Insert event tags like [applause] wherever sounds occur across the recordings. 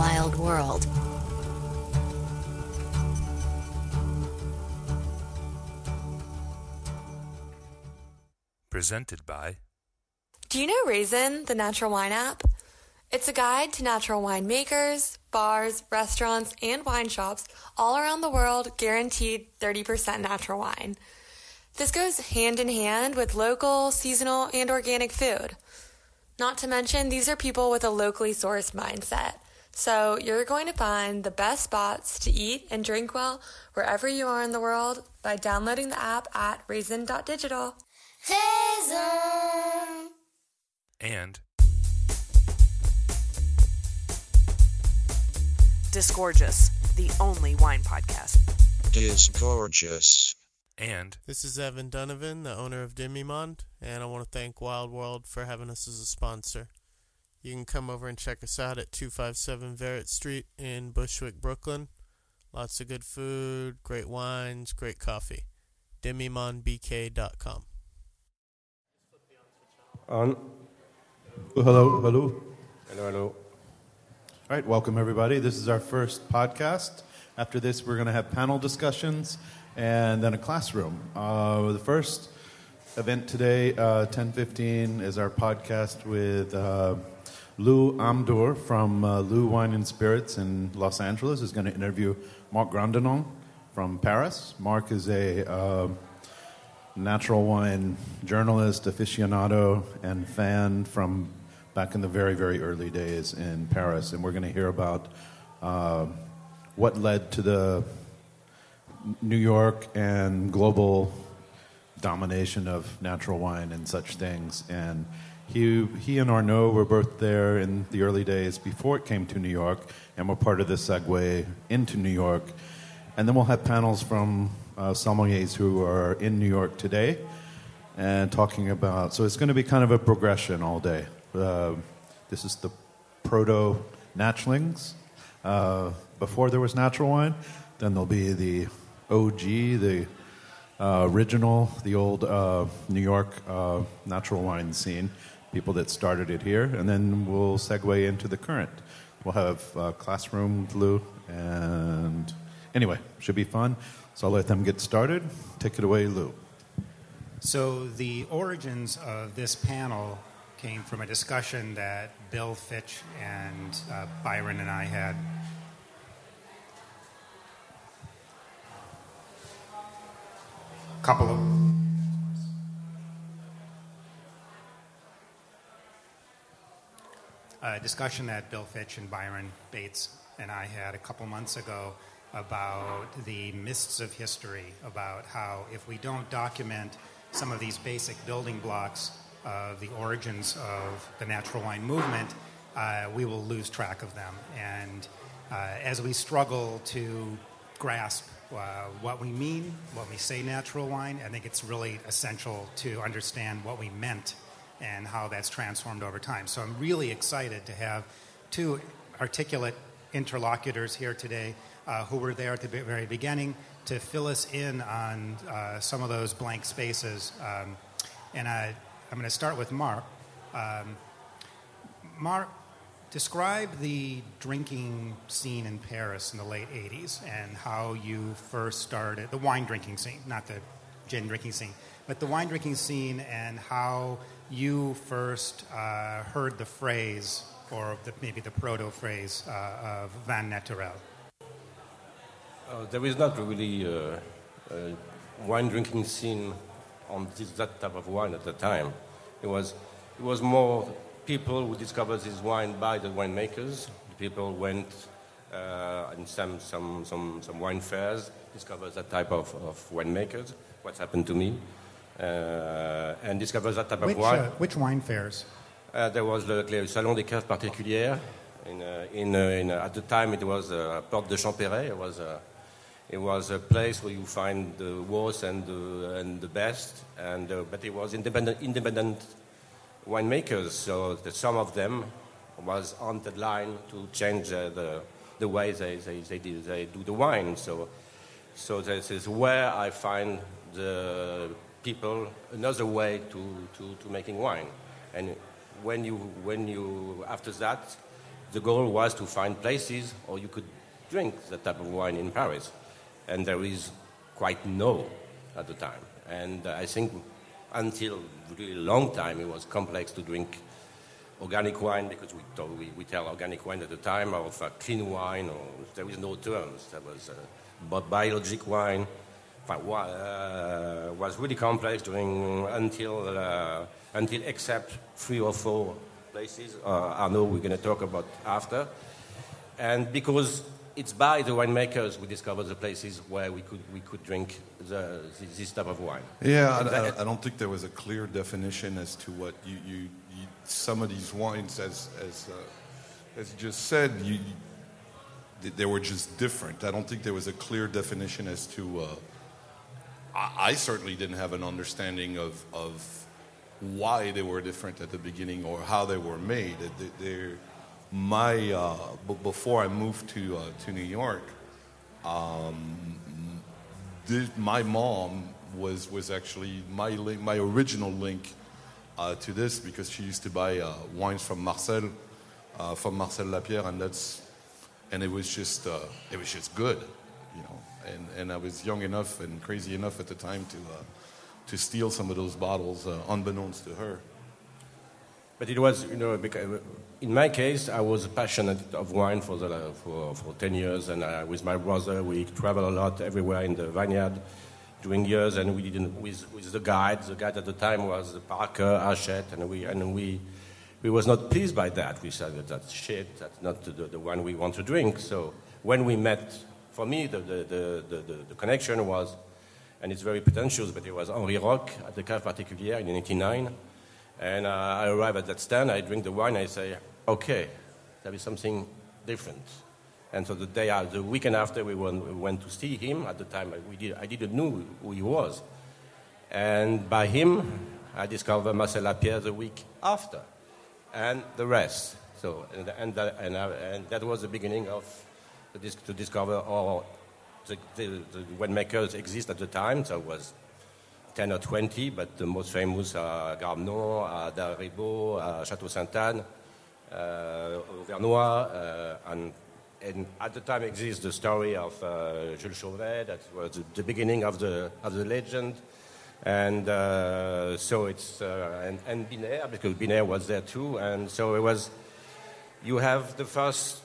wild world. Presented by Do you know Raisin, the natural wine app? It's a guide to natural wine makers, bars, restaurants, and wine shops all around the world guaranteed 30% natural wine. This goes hand in hand with local, seasonal, and organic food. Not to mention, these are people with a locally sourced mindset. So you're going to find the best spots to eat and drink well wherever you are in the world by downloading the app at raisin.digital. Raisin. and Disgorgeous, the only wine podcast. Disgorgeous. and This is Evan Donovan, the owner of Demimond, and I want to thank Wild World for having us as a sponsor. You can come over and check us out at 257 Varet Street in Bushwick, Brooklyn. Lots of good food, great wines, great coffee. DemimonBK.com. On. Hello, hello. Hello, hello. All right, welcome everybody. This is our first podcast. After this, we're going to have panel discussions and then a classroom. Uh, the first event today, uh, 10:15, is our podcast with uh, Lou Amdur from uh, Lou Wine and Spirits in Los Angeles. Is going to interview Marc Grandenon from Paris. Marc is a uh, natural wine journalist, aficionado, and fan from back in the very, very early days in Paris. And we're going to hear about uh, what led to the New York and global domination of natural wine and such things. And he, he and Arnaud were both there in the early days before it came to New York, and were part of the segue into New York. And then we'll have panels from uh, sommeliers who are in New York today and talking about. So it's going to be kind of a progression all day. Uh, this is the proto Natchlings. Uh, before there was natural wine, then there'll be the OG, the uh, original, the old uh, New York uh, natural wine scene, people that started it here, and then we'll segue into the current. We'll have uh, classroom Lou, and anyway, should be fun. So I'll let them get started. Take it away, Lou. So, the origins of this panel came from a discussion that Bill Fitch and uh, Byron and I had. Couple of. A discussion that Bill Fitch and Byron Bates and I had a couple months ago about the mists of history, about how if we don't document some of these basic building blocks of the origins of the natural wine movement, uh, we will lose track of them. And uh, as we struggle to grasp uh, what we mean, what we say natural wine, I think it's really essential to understand what we meant and how that's transformed over time. So I'm really excited to have two articulate interlocutors here today uh, who were there at the very beginning to fill us in on uh, some of those blank spaces. Um, and I, I'm going to start with Mark. Um, Marc, describe the drinking scene in Paris in the late 80s and how you first started the wine drinking scene, not the gin drinking scene, but the wine drinking scene and how you first uh, heard the phrase, or the, maybe the proto phrase, uh, of vin naturel. Uh, there is not really uh, a wine drinking scene on this, that type of wine at the time. It was, it was more people who discovered this wine by the winemakers. People went uh, in some, some, some, some wine fairs, discovered that type of, of winemakers, what's happened to me, uh, and discovered that type Which, of wine. uh, which wine fairs? Uh, there was the, the Salon des Caves Particulières. In, uh, in, uh, in, uh, at the time, it was uh, Porte de Champerret. It was, uh, it was a place where you find the worst and the, and the best. And, uh, but it was independent, independent winemakers. So the, some of them was on the line to change uh, the, the way they, they, they, do, they do the wine. So, so this is where I find the people another way to, to, to making wine. And when you, when you after that, the goal was to find places or you could drink that type of wine in Paris. And there is quite no at the time. And I think until really long time it was complex to drink organic wine because we, told, we, we tell organic wine at the time of uh, clean wine or there is no terms. There was uh, biologic wine was really complex during until uh, until except three or four places. Uh, I know we're going to talk about after, and because it's by the winemakers we discovered the places where we could we could drink the, this type of wine. Yeah, I, I, don't think there was a clear definition as to what you, you, you some of these wines, as as uh, as you just said, you, they were just different. I don't think there was a clear definition as to. Uh, I, certainly didn't have an understanding of of why they were different at the beginning or how they were made. They're, my uh, b- before I moved to uh, to New York, um, my mom was was actually my my original link uh, to this because she used to buy uh, wines from Marcel uh, from Marcel Lapierre, and that's and it was just uh, it was just good, you know. And and I was young enough and crazy enough at the time to uh, to steal some of those bottles, uh, unbeknownst to her. But it was, you know, in my case, I was passionate of wine for, the, for, for 10 years, and I, with my brother, we traveled a lot everywhere in the vineyard during years, and we didn't, with, with the guide, the guide at the time was Parker, Hachette, and we, and we, we was not pleased by that. We said that that's shit, that's not the, the one we want to drink. So when we met, for me, the, the, the, the, connection was, and it's very pretentious, but it was Henri Roch at the Cave Particulière in 1989 and uh, I arrive at that stand, I drink the wine, I say, okay, there is something different. And so the day, uh, the weekend after, we went, we went to see him. At the time, we did, I didn't know who he was. And by him, I discovered Marcel Lapierre the week after, and the rest. So, and, and, uh, and, uh, and that was the beginning of to discover all the, the, the exist at the time. So it was 10 or 20, but the most famous are are Dalrymple, are Chateau Sainte-Anne, uh, Overnoy, uh, and, and, at the time exists the story of uh, Jules Chauvet, that was the, beginning of the, of the legend. And uh, so it's, uh, and, and because Binaire was there too, and so it was, you have the first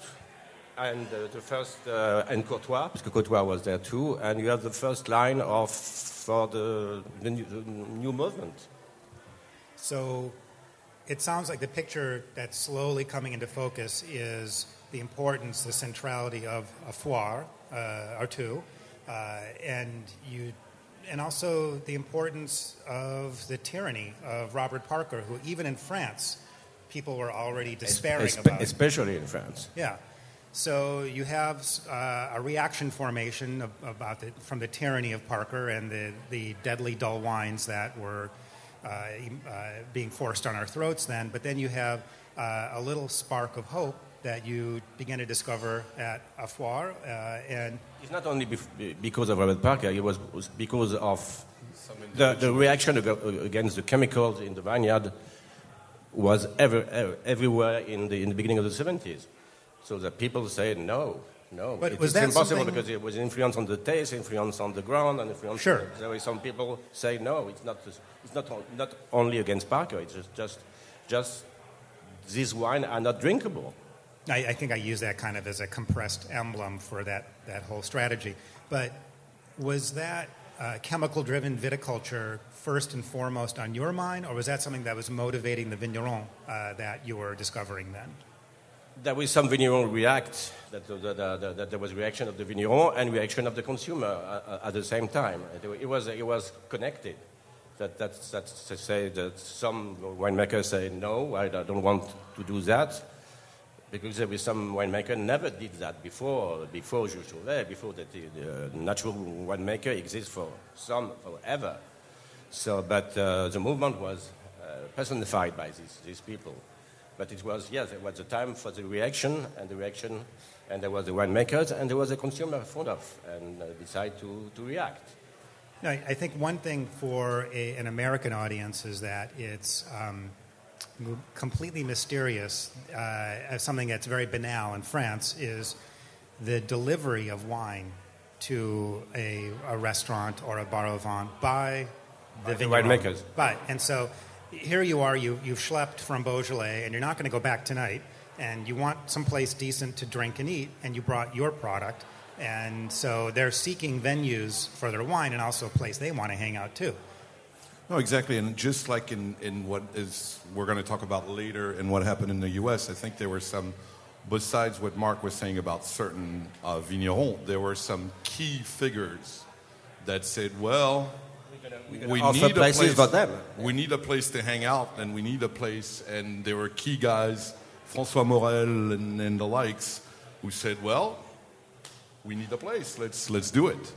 and uh, the first uh, and Courtois, because Courtois was there too, and you have the first line of for the, the, new, the new movement. So it sounds like the picture that's slowly coming into focus is the importance, the centrality of a foire uh, or two, uh, and you, and also the importance of the tyranny of Robert Parker, who even in France, people were already despairing Espe- about, especially in France. Yeah. So you have uh, a reaction formation of, about the, from the tyranny of Parker and the, the deadly dull wines that were uh, uh, being forced on our throats then. But then you have uh, a little spark of hope that you begin to discover at a foire. Uh, and it's not only bef- because of Robert Parker; it was, was because of the, the reaction against the chemicals in the vineyard was ever, everywhere in the, in the beginning of the 70s. So the people say no, no. But it, was it's that impossible something... because it was influence on the taste, influence on the ground, and influence. Sure. There were some people say no. It's not. It's not. Not only against Parker. It's just, just, just these wine are not drinkable. I, I think I use that kind of as a compressed emblem for that that whole strategy. But was that uh, chemical-driven viticulture first and foremost on your mind, or was that something that was motivating the vigneron uh, that you were discovering then? There was some vigneron react, that, that, that, that, there was reaction of the vigneron and reaction of the consumer at, at the same time. It, was, it was connected. That, that's, that's to say that some winemakers say, no, I don't want to do that, because there was some winemaker never did that before, before Jules Chauvet, before that the, the natural winemaker exists for some, forever. So, but uh, the movement was uh, personified by these, these people. But it was, yes, it was a time for the reaction, and the reaction, and there was the winemakers, and there was a consumer fond of, and uh, decide to, to react. I think one thing for a, an American audience is that it's, um, completely mysterious, uh, something that's very banal in France, is the delivery of wine to a, a restaurant or a bar au vin by the, By the winemakers. But and so here you are, you you've schlepped from Beaujolais, and you're not going to go back tonight, and you want someplace decent to drink and eat, and you brought your product, and so they're seeking venues for their wine and also a place they want to hang out too. No, exactly. And just like in, in what is we're going to talk about later and what happened in the U.S., I think there were some, besides what Mark was saying about certain uh, vignerons, there were some key figures that said, well, gonna we offer need a places place for them. We need a place to hang out, and we need a place. And there were key guys, François Morel and, and the likes, who said, well, we need a place. Let's let's do it.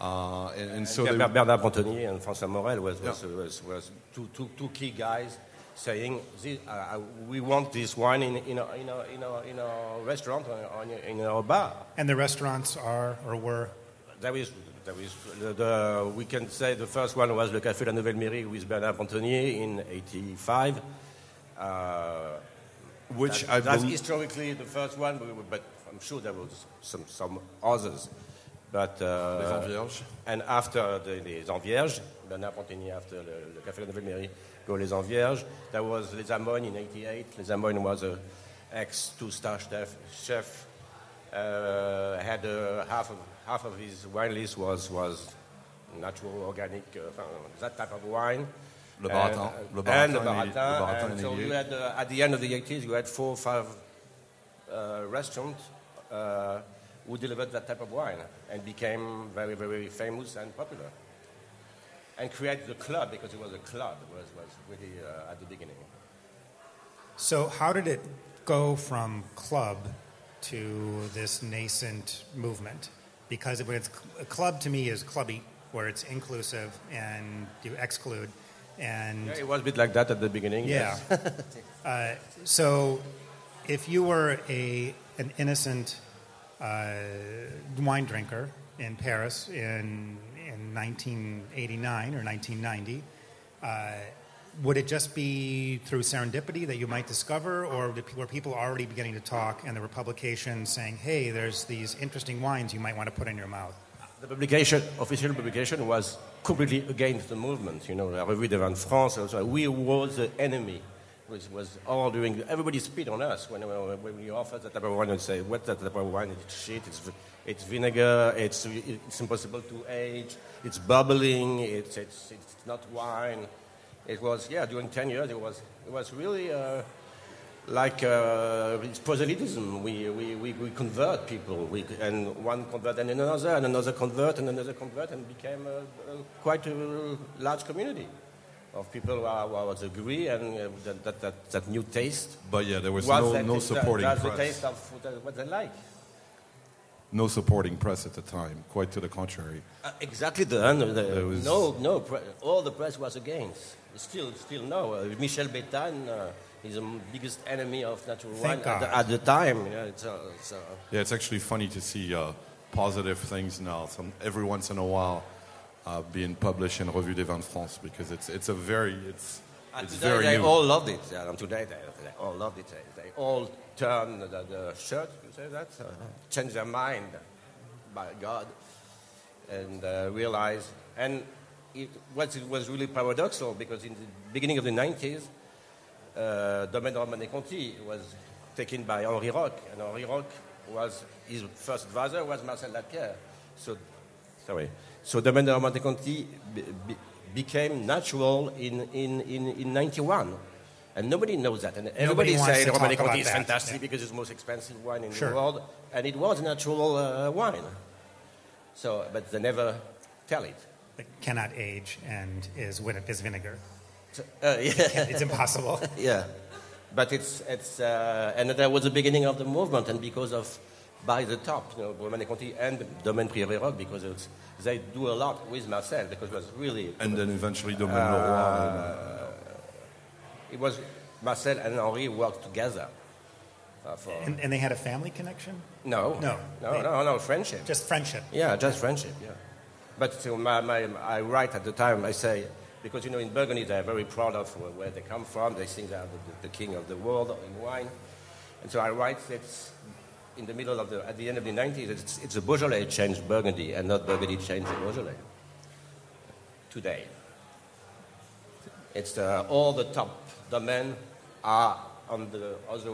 Uh, and, and so they, Bernard Pontonnier and François Morel was, was, Yeah. was, was two, two, two key guys saying, this, uh, uh, we want this wine in, in, a, in, a, in, a, in a restaurant or in a, in a bar. And the restaurants are or were There is, there is the, the, we can say the first one was Le Café La Nouvelle Mairie with Bernard Pontonnier in 85. Uh, which that- I that's bel- historically the first one, but- I'm sure there was some, some others. But, uh, Les Envierges. And after the, les Envierges, Bernard Pontonnier after le, le Café La Nouvelle Mairie, go Les Envierges. There was Les Amognes in 88. Les Amognes was a ex two-star chef. chef had uh, half, of, half of his wine list was, was natural, organic, uh, that type of wine. Le Baratin. And, Le Baratin the in Baratin. le Baratin and in so you had, uh, at the end of the 80s, you had four or five uh, restaurants uh, who delivered that type of wine and became very, very famous and popular. And created the club because it was a club, was, was really uh, at the beginning. So, how did it go from club to this nascent movement? Because if it's, a club to me is clubby, where it's inclusive and you exclude. And Yeah, it was a bit like that at the beginning. yeah. yes. [laughs] uh, so, if you were a an innocent uh, wine drinker in Paris in in 1989 or 1990. Uh, would it just be through serendipity that you might discover, or were people already beginning to talk and there were publications saying, hey, there's these interesting wines you might want to put in your mouth? The publication, official publication, was completely against the movement. You know, La Revue des Vins de France. Also, we were the enemy. Was, was all doing. Everybody spit on us when, when we offered that type of wine and say, what's that type of wine? It's shit. It's, it's vinegar. It's, it's impossible to age. It's bubbling. It's, it's, it's not wine." It was yeah. During ten years, it was it was really. Uh, like uh, it's proselytism. We, we, we, we convert people, we, and one convert and another, and another convert and another convert, and became a, a, quite a large community of people who, are, who was agree and uh, that, that, that, that new taste. But yeah, there was was no, that- no that- supporting that's the press. taste of uh, what they like. No supporting press at the time. Quite to the contrary. Uh, exactly the, the, There was- no no pre- all the press was against. Still still no. Uh, Michel Bettane uh, is the biggest enemy of natural Thank wine at the, at the time. You know, it's, uh, it's, uh, Yeah, it's actually funny to see uh, positive things now. Some every once in a while uh, being published in Revue des Vins de France because it's it's a very it's And it's today very they new. all loved it. Yeah, and today they, they all loved it. They, they all turned the, the shirt, you say that? Uh, changed their mind, by God, and uh, realized. And it was, it was really paradoxal because in the beginning of the 90s, uh, Domaine de Romanée-Conti was taken by Henri Roch, and Henri Roch was his first advisor was Marcel Lapierre. So, sorry. So Domaine de Romanée-Conti be, be, became natural in, in, in, in 91. And nobody knows that. And everybody said talk Conti is fantastic yeah. because it's the most expensive wine in Sure. the world. And it was natural uh, wine. So, but they never tell it. That cannot age and is, win- is vinegar. So, uh, [laughs] yeah. It's impossible. [laughs] yeah. But it's, it's uh, and that was the beginning of the movement, and because of by the top, you know, Romanée Conti and Domaine Prieuré Roch, because it's, they do a lot with Marcel, because it was really, and then eventually Domaine Uh, Leroy. And, uh, it was Marcel and Henri worked together. Uh, for, And, and they had a family connection? no, No. no, no, no, friendship. Just friendship. Yeah, just friendship, yeah. But so my, my, I write at the time, I say, because you know in Burgundy they're very proud of where, they come from. They think they're the, the, king of the world in wine. And so I write that in the middle of the, at the end of the 90s, it's, it's the Beaujolais changed Burgundy and not Burgundy changed the Beaujolais. Today. It's the, all the top domain are on the other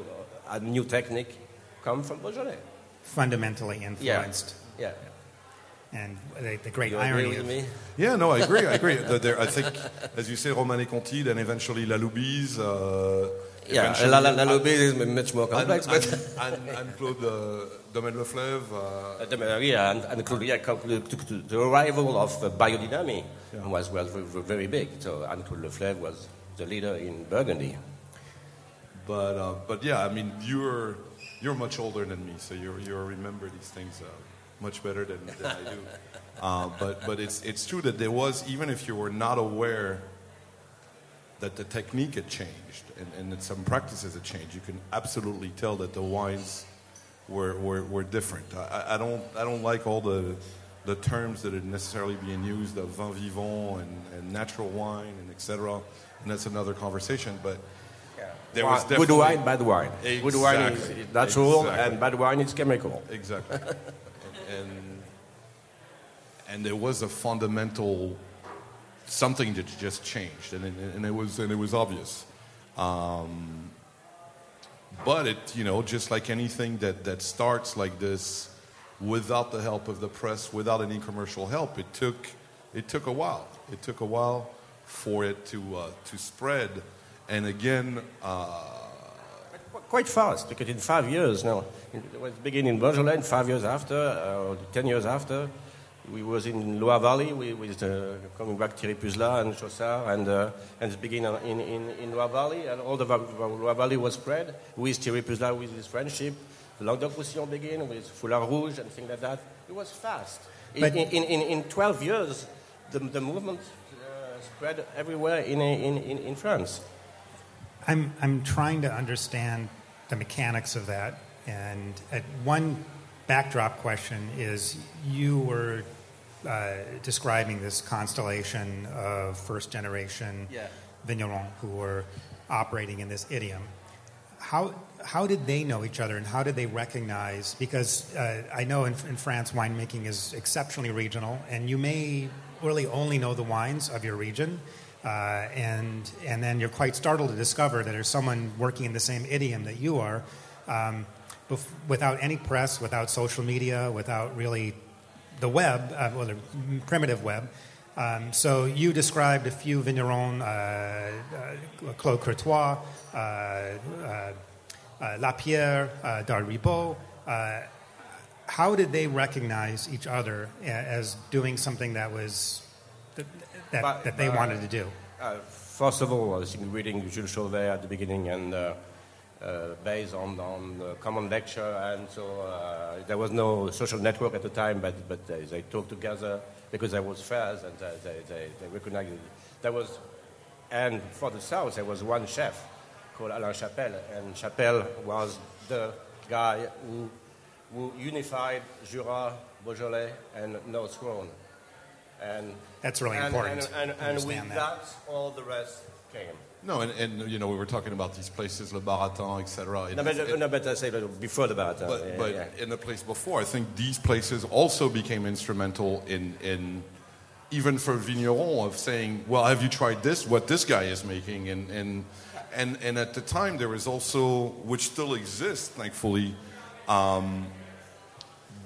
uh, new technique come from Beaujolais. Fundamentally influenced. Yeah. Yeah. And the, the great You irony agree with of me? Yeah, no, I agree. I agree. [laughs] The- there- I think, as you say, Romanée Conti, then eventually Lalou Bize. Uh, Yeah, eventually La, La, Lalou Bize is much more complex, Anne, but. Anne, Anne Claude uh, Domaine Leflaive. Uh, Uh, the- yeah, and, and include- yeah, co- the, the- the arrival of uh, biodynamic was, was very, very big. So Anne Claude Leflaive was the leader in Burgundy. but uh, but yeah, I mean, you're you're much older than me, so you you remember these things uh, much better than, than I do. Uh, but but it's it's true that there was even if you were not aware that the technique had changed and, and that some practices had changed, you can absolutely tell that the wines were were, were different. I, I- I don't I don't like all the the terms that are necessarily being used of vin vivant and, and natural wine and etc. And that's another conversation, but. There was Wine- Good wine, bad wine. Good wine is Exactly. is natural, Exactly. and bad wine is chemical. Exactly. [laughs] and and there was a fundamental something that just changed, and it, and it was and it was obvious. Um, but it, you know, just like anything that that starts like this, without the help of the press, without any commercial help, it took it took a while. It took a while for it to uh, to spread, and again. Uh, Quite fast, because in five years now, it was beginning in Beaujolais, five years after, uh, or ten years after, we was in Loire Valley we, with uh, coming back Thierry Puzelat and Chaussard, and uh, and it's beginning in, in, in Loire Valley, and all the Va- Loire Valley was spread with Thierry Puzelat with his friendship. The Languedoc-Roussillon began with Foulard Rouge and things like that. It was fast. In, But- in, in, in 12 years, the, the movement uh, spread everywhere in, in, in, in France. I'm, I'm trying to understand the mechanics of that. And at one backdrop question is you were uh, describing this constellation of first generation Yeah. vignerons who were operating in this idiom. How, how did they know each other and how did they recognize? Because uh, I know in, in France, winemaking is exceptionally regional, and you may really only know the wines of your region. Uh, and, and then you're quite startled to discover that there's someone working in the same idiom that you are um, bef- without any press, without social media, without really the web, uh, well, the primitive web. Um, so you described a few vignerons, uh, uh, Claude Courtois, uh, uh, Lapierre, Darribot. Uh, how did they recognize each other as doing something that was that, that, But- that they but- wanted to do? Uh, first of all, I was reading Jules Chauvet at the beginning and uh, uh, based on, on the common lecture, and so uh, there was no social network at the time, but, but they, talked together because there was fairs and they, they, they, they recognized it. There was, and for the South, there was one chef called Alain Chapel, and Chapel was the guy who, who unified Jura, Beaujolais, and North Rhone. And That's really and, important And, and, to and with understand that. that. all the rest came. no, and, and you know, we were talking about these places, Le Baratin, etc. No, but, no, but I say that before the battle. But, yeah, but yeah. in the place before, I think these places also became instrumental in, in even for vigneron of saying, well, have you tried this? What this guy is making, and and and, and at the time there was also, which still exists, thankfully, um,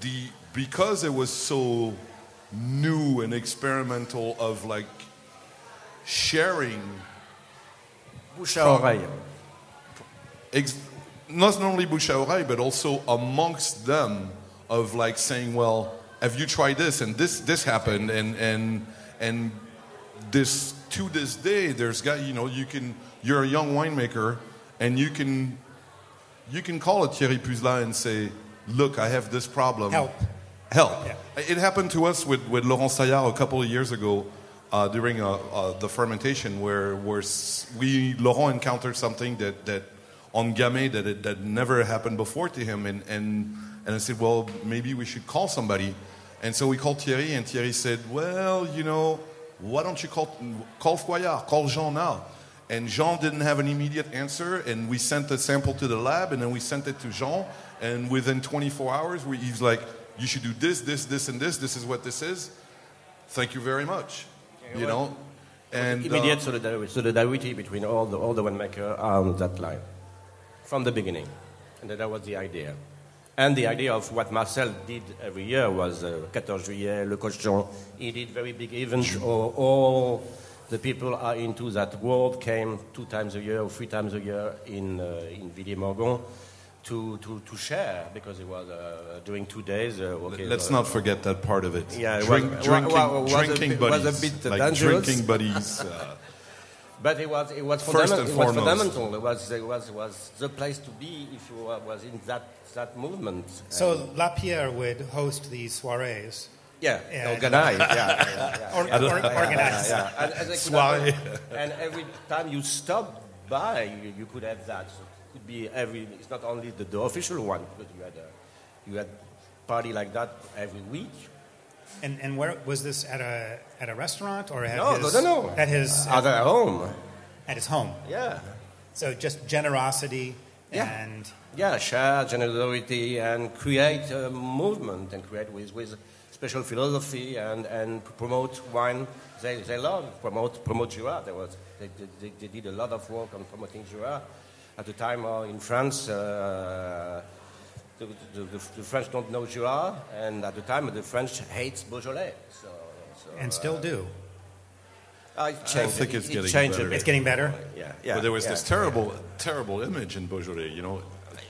the because it was so new and experimental of like sharing Bouche à oreille. ex- not only bouche à oreille, but also amongst them of like saying, well, have you tried this? And this this happened, and and and this to this day, there's got you know you can you're a young winemaker, and you can you can call it Thierry Puzelat and say, look, I have this problem. Help. Help. Yeah. It happened to us with, with Laurent Saillard a couple of years ago uh, during uh, uh, the fermentation, where, we Laurent encountered something that, that on Gamay that it, that never happened before to him, and, and and I said, well, maybe we should call somebody, and so we called Thierry, and Thierry said, well, you know, Why don't you call, call Foillard, call Jean now? And Jean didn't have an immediate answer, and we sent the sample to the lab, and then we sent it to Jean, and within 24 hours, we, he's like, you should do this, this, this, and this. This is what this is. Thank you very much. you know? And, immediate uh, solidarity, solidarity between all the, all the winemakers are on that line from the beginning. And that was the idea. And the idea of what Marcel did every year was uh, 14 Juillet, Le Cochon. He did very big events. All, all the people are into that world came two times a year or three times a year in, uh, in Villié-Morgon to, to, to share because it was uh, during two days. Uh, okay, Let's not forget that part of it. Yeah, it Drink, was- drinking, wa- wa- was a drinking bit- was a buddies, bit like dangerous. drinking buddies. Uh, [laughs] But it was, it was, First fundament- and it was foremost. fundamental. It was, it was, was the place to be if you were, was in that, that movement. So Lapierre would host these soirees. Yeah, And- organize. [laughs] Yeah, yeah, yeah, Or- or- organize. Yeah, yeah. And, and, Soirée. and every time you stop by, you, you could have that. So it could be every. It's not only the, the official one, but you had a, you had party like that every week. And, and where was this at a at a restaurant or at No, his no, no, no. at his uh, At their home. at his home? Yeah. So just generosity Yeah. and Yeah, share generosity and create a movement and create with, with special philosophy and, and promote wine. They, they love promote promote Jura. There was they, they, they did a lot of work on promoting Jura. At the time uh, in France, uh, the, the, the, the French don't know Jura, and at the time the French hates Beaujolais. So, so, and still do. I, it changed. think it, it's it getting changed better. It's getting better. Yeah, yeah. but there was yeah, this terrible, terrible image in Beaujolais. You know,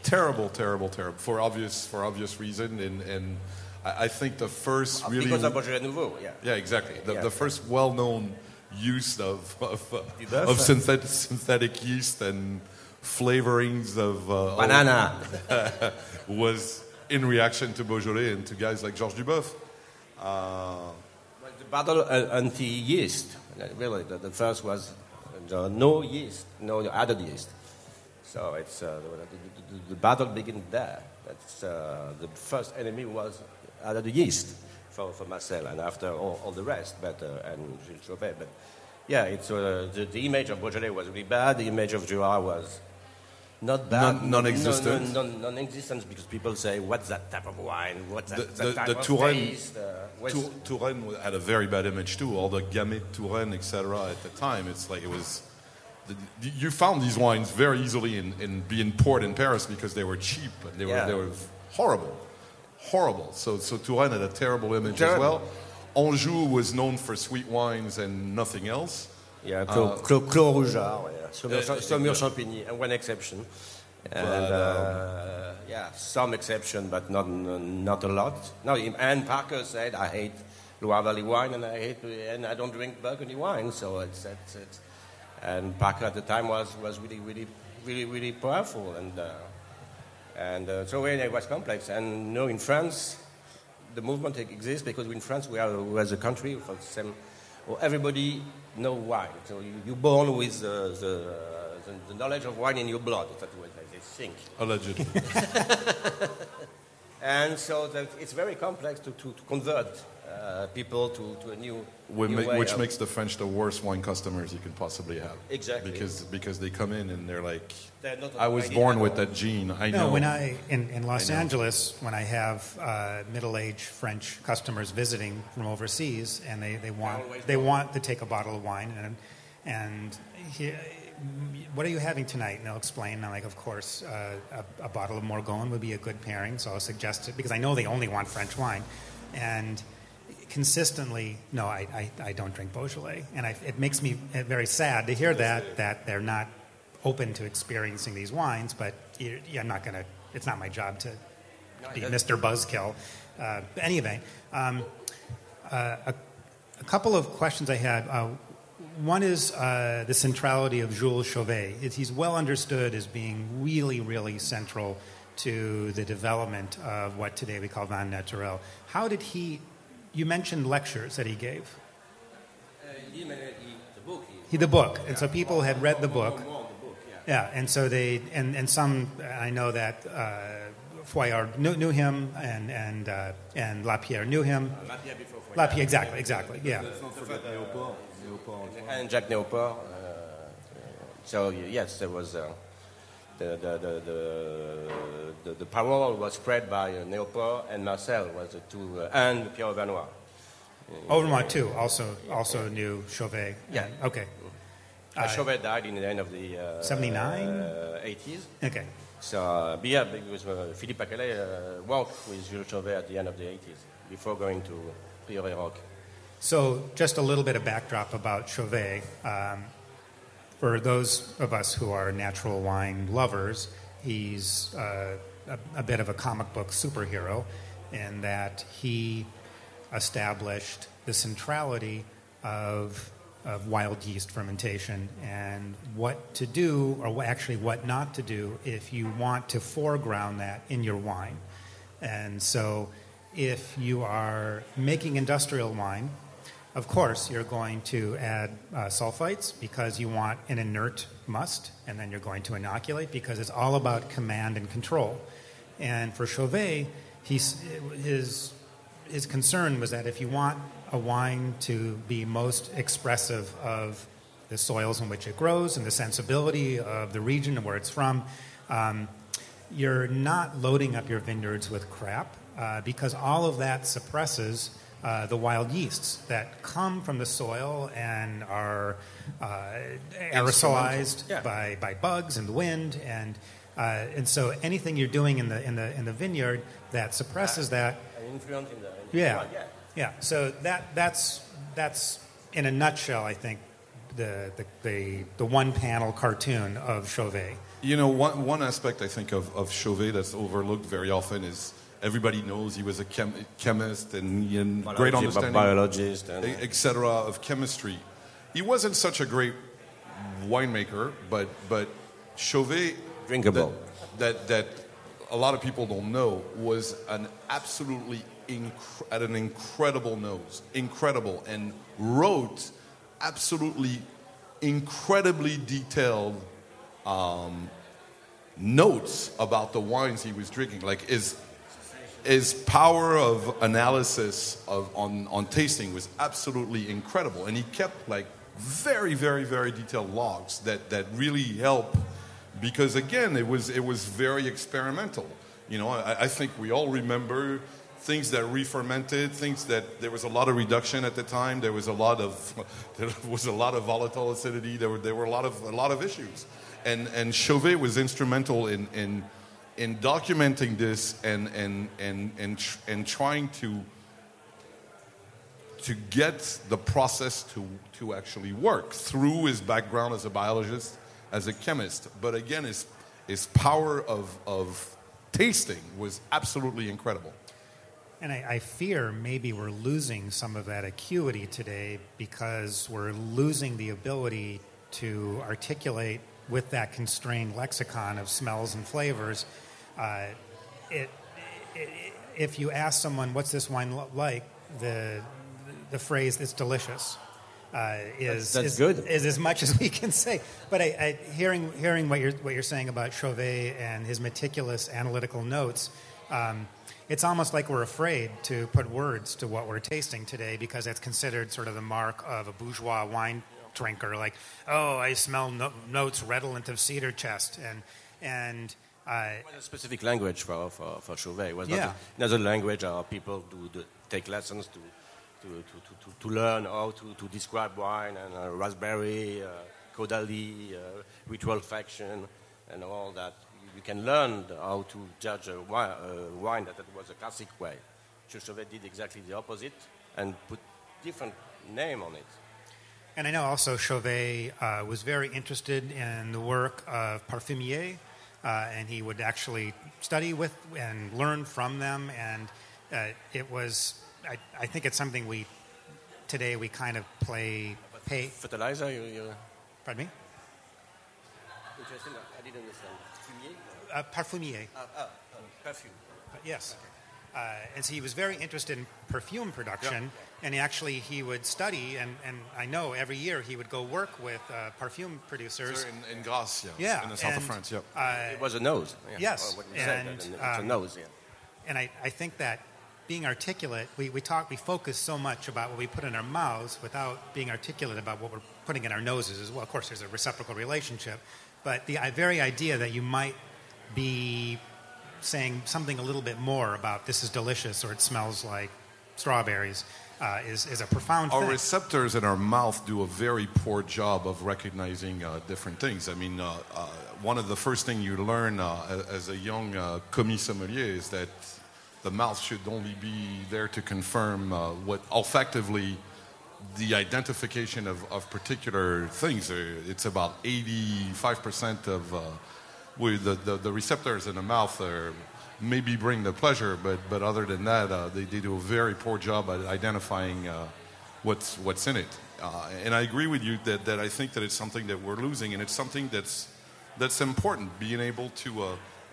terrible, terrible, terrible for obvious for obvious reason. And and I, I think the first really because of Beaujolais Nouveau. Yeah. yeah exactly the, Yeah. the first well-known use of of, uh, of synthetic synthetic yeast and flavorings of uh, Banana. [laughs] was in reaction to Beaujolais and to guys like Georges Duboeuf. Uh, Well, the battle uh, anti-yeast, uh, really, the, the first was uh, no yeast, no added yeast. So it's, uh, the, the, the, battle begins there. That's, uh, the first enemy was added yeast for, for Marcel, and after all, all the rest, but, uh, and Jules Chauvet. But yeah, it's, uh, the, the image of Beaujolais was really bad, the image of Jura was not bad. Non- non-existent. Non, non, non-existent because people say, what's that type of wine? What's that, The- that type the of Touraine- taste? Uh, Tour- Touraine had a very bad image too. All the Gamay Touraine, etc. At the time, it's like it was. the- You found these wines very easily in, in being poured in Paris because they were cheap and they were Yeah. they were horrible, horrible. So so Touraine had a terrible image as well. Anjou was known for sweet wines and nothing else. Yeah, Clos, Clos, Clos Rougeard, yeah. Saumur, uh, Saumur Champigny, and one exception. And But, uh, yeah, some exception, but not not a lot. No, Anne Parker said, "I hate Loire Valley wine, and I hate and I don't drink Burgundy wine." So it's, it's, it's and Parker at the time was was really really really really powerful, and uh, and uh, so it was complex. And you know, in France, the movement exists because in France we are we as a country for the same. Well, everybody know wine. So you, you're born with uh, the, the the knowledge of wine in your blood. That's what they think. Allegedly. [laughs] And so that it's very complex to, to, to convert uh, people to, to a new, Which, new ma- which makes the French the worst wine customers you can possibly have. Exactly. Because because they come in and they're like, I was born with that gene. I No, know. when I in, in Los I. Angeles, when I have uh, middle-aged French customers visiting from overseas, and they, they want they go. want to take a bottle of wine, and and he, what are you having tonight? And they'll explain. And I'm like, of course, uh, a, a bottle of Morgon would be a good pairing, so I'll suggest it because I know they only want French wine, and consistently, no, I, I, I don't drink Beaujolais, and I, it makes me very sad to hear that that they're not open to experiencing these wines, but you, I'm not going to. It's not my job to be Mr. Buzzkill. Uh, anyway, um, uh, a, a couple of questions I had. Uh, one is uh, the centrality of Jules Chauvet. It, he's well understood as being really, really central to the development of what today we call Vin Naturel. How did he? You mentioned lectures that he gave. Uh, he made he- the book. he- He, the book, and so people had read the book. More, more the book, yeah. Yeah, and so they and and some I know that uh, Foillard knew, knew him, and and uh, and Lapierre knew him. Lapierre before Foillard. Lapierre, exactly, exactly, yeah. and Jacques Néauport. Uh, so yes, there was uh, the, the, the, the, the, the parole was spread by uh, Néauport and Marcel was the two, uh, and Pierre Overnoy. Overnoy too also also knew Chauvet. Yeah. Okay. Uh, Chauvet died in the end of the uh, 79? uh, 80s. Okay. So, uh, yeah, because uh, Philippe Pacalet uh, worked with Jules Chauvet at the end of the 80s before going to Prieuré Roch. So, just a little bit of backdrop about Chauvet. Um, for those of us who are natural wine lovers, he's uh, a, a bit of a comic book superhero in that he established the centrality of, of wild yeast fermentation and what to do, or actually what not to do, if you want to foreground that in your wine. And so, if you are making industrial wine, of course, you're going to add uh, sulfites because you want an inert must, and then you're going to inoculate because it's all about command and control. And for Chauvet, he's, his, his concern was that if you want a wine to be most expressive of the soils in which it grows and the sensibility of the region and where it's from, um, you're not loading up your vineyards with crap uh, because all of that suppresses uh, the wild yeasts that come from the soil and are uh, aerosolized Yeah. by, by bugs and the wind and uh, and so anything you're doing in the in the in the vineyard that suppresses that An influence in the. In yeah yeah. yeah so that that's that's in a nutshell I think the the the, the one panel cartoon of Chauvet You know, one, one aspect I think of, of Chauvet that's overlooked very often is everybody knows he was a chem- chemist and he had great Biology, understanding, biologist and- uh, etc. of chemistry. He wasn't such a great winemaker, but but Chauvet, Drinkable. that, that that a lot of people don't know was an absolutely inc- at an incredible nose, incredible, and wrote absolutely incredibly detailed um, notes about the wines he was drinking. Like his his power of analysis of on on tasting was absolutely incredible, and he kept like very very very detailed logs that that really help because again it was it was very experimental. You know, I, I think we all remember things that re-fermented, things that there was a lot of reduction at the time. There was a lot of [laughs] there was a lot of volatile acidity. There were there were a lot of a lot of issues, and and Chauvet was instrumental in in in documenting this and and and and and trying to to get the process to to actually work through his background as a biologist, as a chemist. But again, his his power of of tasting was absolutely incredible. And I, I fear maybe we're losing some of that acuity today because we're losing the ability to articulate with that constrained lexicon of smells and flavors. Uh, it, it, if you ask someone, what's this wine like, the, the phrase, it's delicious. Uh, is, that's is, good. is as much as we can say. But I, I, hearing, hearing what, you're, what you're saying about Chauvet and his meticulous analytical notes, um, it's almost like we're afraid to put words to what we're tasting today because it's considered sort of the mark of a bourgeois wine drinker. Like, oh, I smell no- notes redolent of cedar chest, and and uh, It a specific language for, for, for Chauvet. It was Yeah. not a- another language how people do, do take lessons to, to, to, to, to, learn how to, to describe wine and uh, raspberry, uh, Caudalie, uh, ritual faction, and all that. You can learn how to judge a wine, uh, wine that, that was a classic way. Chauvet did exactly the opposite and put different name on it. and I know also Chauvet uh, was very interested in the work of parfumier, uh, and he would actually study with and learn from them. And uh, it was, I, I think, it's something we today we kind of play pay. Fertilizer, you, you Pardon me. interesting? I didn't understand. Fumier? Uh, parfumier. Ah, ah, ah, perfume. Yes. uh, and so he was very interested in perfume production. And he actually he would study, and, and I know every year he would go work with uh, perfume producers. Sir, in, in Grasse, yeah, Yeah, in the south of France. Yeah. Uh, It was a nose. Yeah. Yes, Or what you said, and, it's a um, nose. Yeah. and I, I think that being articulate, we, we talk, we focus so much about what we put in our mouths without being articulate about what we're putting in our noses as well. Of course, there's a reciprocal relationship, but the very idea that you might be saying something a little bit more about this is delicious or it smells like strawberries uh, is, is a profound Our thing. receptors in our mouth do a very poor job of recognizing uh, different things. I mean, uh, uh, one of the first things you learn uh, as a young uh, commis sommelier is that the mouth should only be there to confirm uh, what olfactively the identification of, of particular things. Uh, It's about 85% of uh, the, the, the receptors in the mouth are maybe bring the pleasure, but, but other than that, uh, they, they do a very poor job at identifying uh, what's, what's in it. Uh, and I agree with you that, that I think that it's something that we're losing, and it's something that's, that's important, being able to,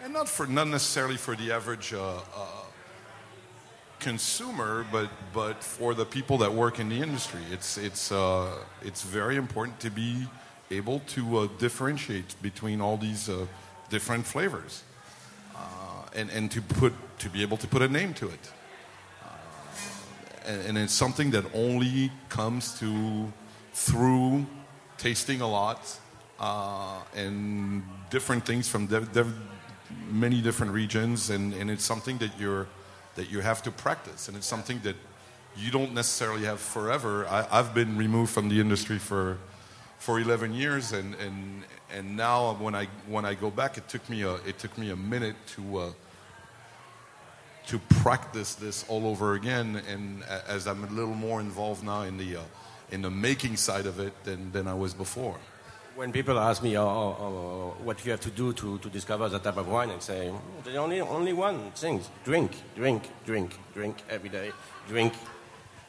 and not, for, not necessarily for the average consumer, but but for the people that work in the industry, it's it's uh, it's very important to be able to uh, differentiate between all these uh, different flavors, uh, and and to put to be able to put a name to it. Uh, and, and it's something that only comes to through tasting a lot uh, and different things from div- div- many different regions, and, and it's something that you're that you have to practice, and it's something that you don't necessarily have forever. I, I've been removed from the industry for for 11 years, and, and and now when I when I go back, it took me a it took me a minute to. Uh, to practice this all over again, and as I'm a little more involved now in the uh, in the making side of it than, than I was before. When people ask me oh, oh, oh, what you have to do to, to discover that type of wine, I say, "Oh, there's only, only one thing drink, drink, drink, drink every day, drink.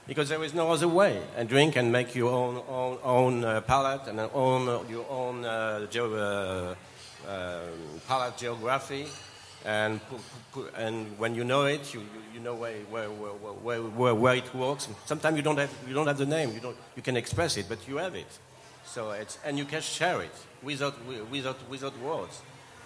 Because there is no other way. And drink and make your own, own, own uh, palate and own, your own uh, geo, uh, um, palate geography. And, and when you know it, you, you, know where, where, where, where, where, where it works. Sometimes you don't, have, you don't have the name, you, don't, you can express it, but you have it. So it's, and you can share it without, without, without words.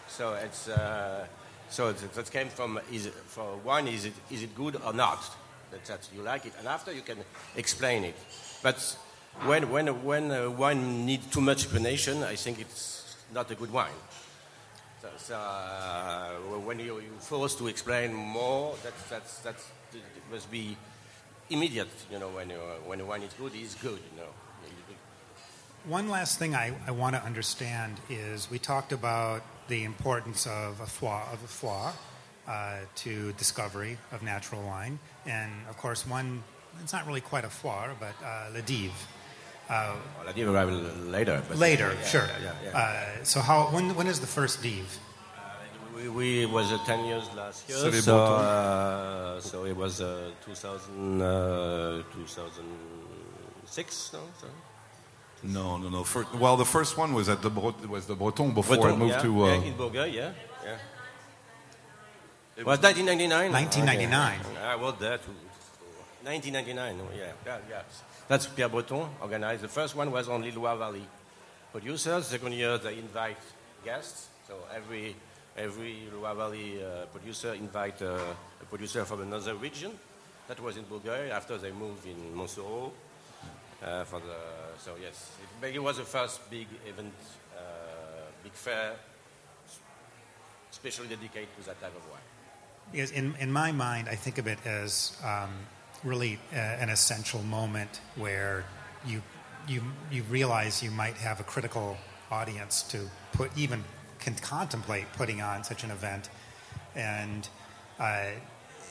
So it's, uh, so that came from, is for wine, is it, is it good or not? That, that you like it. And after you can explain it. But when, when, when uh, wine needs too much explanation, I think it's not a good wine. So, so uh, when you, you're forced to explain more, that, that's, that's, it must be immediate. You know, when, you, when wine is good, it's good. You know. One last thing I, I want to understand is we talked about the importance of a foie, of a foie uh, to discovery of natural wine. And of course, one, it's not really quite a foie, but uh, Le Dive. Uh, Well, I did arrive later. But later, yeah, sure. Yeah, yeah, yeah. Uh, so, how, when, when is the first Dive? We, we was uh, 10 years last year, Célébreton. so, uh, so it was uh, 2000, uh, 2006, no? So. No, no, no. Fir well, the first one was at the Bro- was the Breton before Breton, it moved yeah, to. Uh, yeah, in Bourgueil, yeah, yeah. It was 1999. 1999. Okay. I was there too. 1999, oh, yeah, yeah, yeah. That's Pierre Breton organized. The first one was on Loire Valley producers. Second year, they invite guests. So every every Loire Valley uh, producer invite uh, a producer from another region. That was in Bourgueil. After they moved in Montsoreau. Uh, for the so yes, it, it was the first big event, uh, big fair, specially dedicated to that type of wine. Because in, in my mind, I think of it as um, really uh, an essential moment where you, you, you realize you might have a critical audience to put even can contemplate putting on such an event. And uh,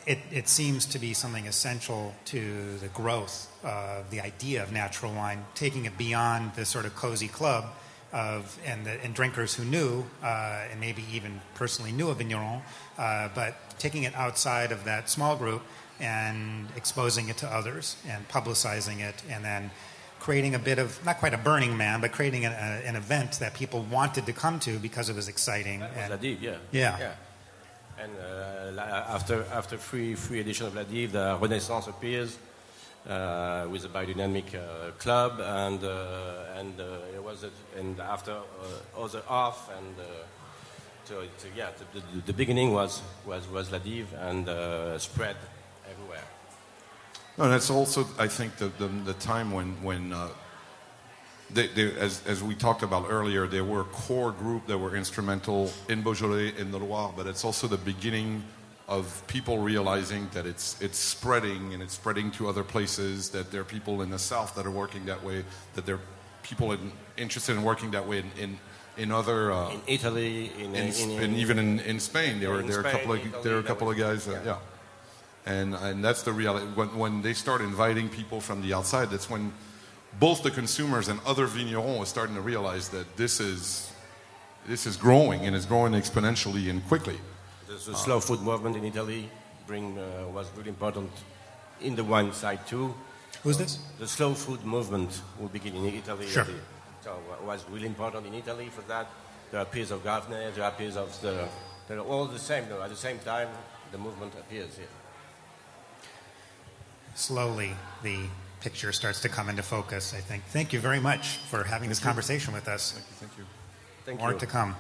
it, it seems to be something essential to the growth of the idea of natural wine, taking it beyond the sort of cozy club of and, the, and drinkers who knew uh, and maybe even personally knew a vigneron, uh, but taking it outside of that small group and exposing it to others and publicizing it, and then creating a bit of not quite a Burning Man, but creating an, a, an event that people wanted to come to because it was exciting. That was and- La yeah. Yeah. yeah. And uh, after after three three editions of La Dive, the Renaissance appears uh, with a biodynamic uh, club, and uh, and uh, it was a, and after uh, other off, and uh, so uh, yeah, the, the, the beginning was was was La Dive and uh, spread everywhere. No, that's also, I think, the, the, the time when, when uh, they, they, as, as we talked about earlier, there were a core group that were instrumental in Beaujolais, in the Loire, but it's also the beginning of people realizing that it's, it's spreading and it's spreading to other places, that there are people in the South that are working that way, that there are people in, interested in working that way in, in, in other... Uh, In Italy, in, in, in, and even in, in Spain, there were in there are a couple of Italy, there are a couple of guys, uh, yeah. And and that's the reality. When when they start inviting people from the outside, that's when both the consumers and other vignerons are starting to realize that this is this is growing and it's growing exponentially and quickly. The, the slow food movement in Italy bring, uh, was really important in the wine side too. Who's this? The slow food movement will begin in Italy. Sure. the- So it was really important in Italy for that. There are peers of Gavne, there are peers of the, they're all the same. Though. At the same time, the movement appears here. Slowly, the picture starts to come into focus, I think. Thank you very much for having this conversation with us. Thank you. Thank you. Thank More you. to come.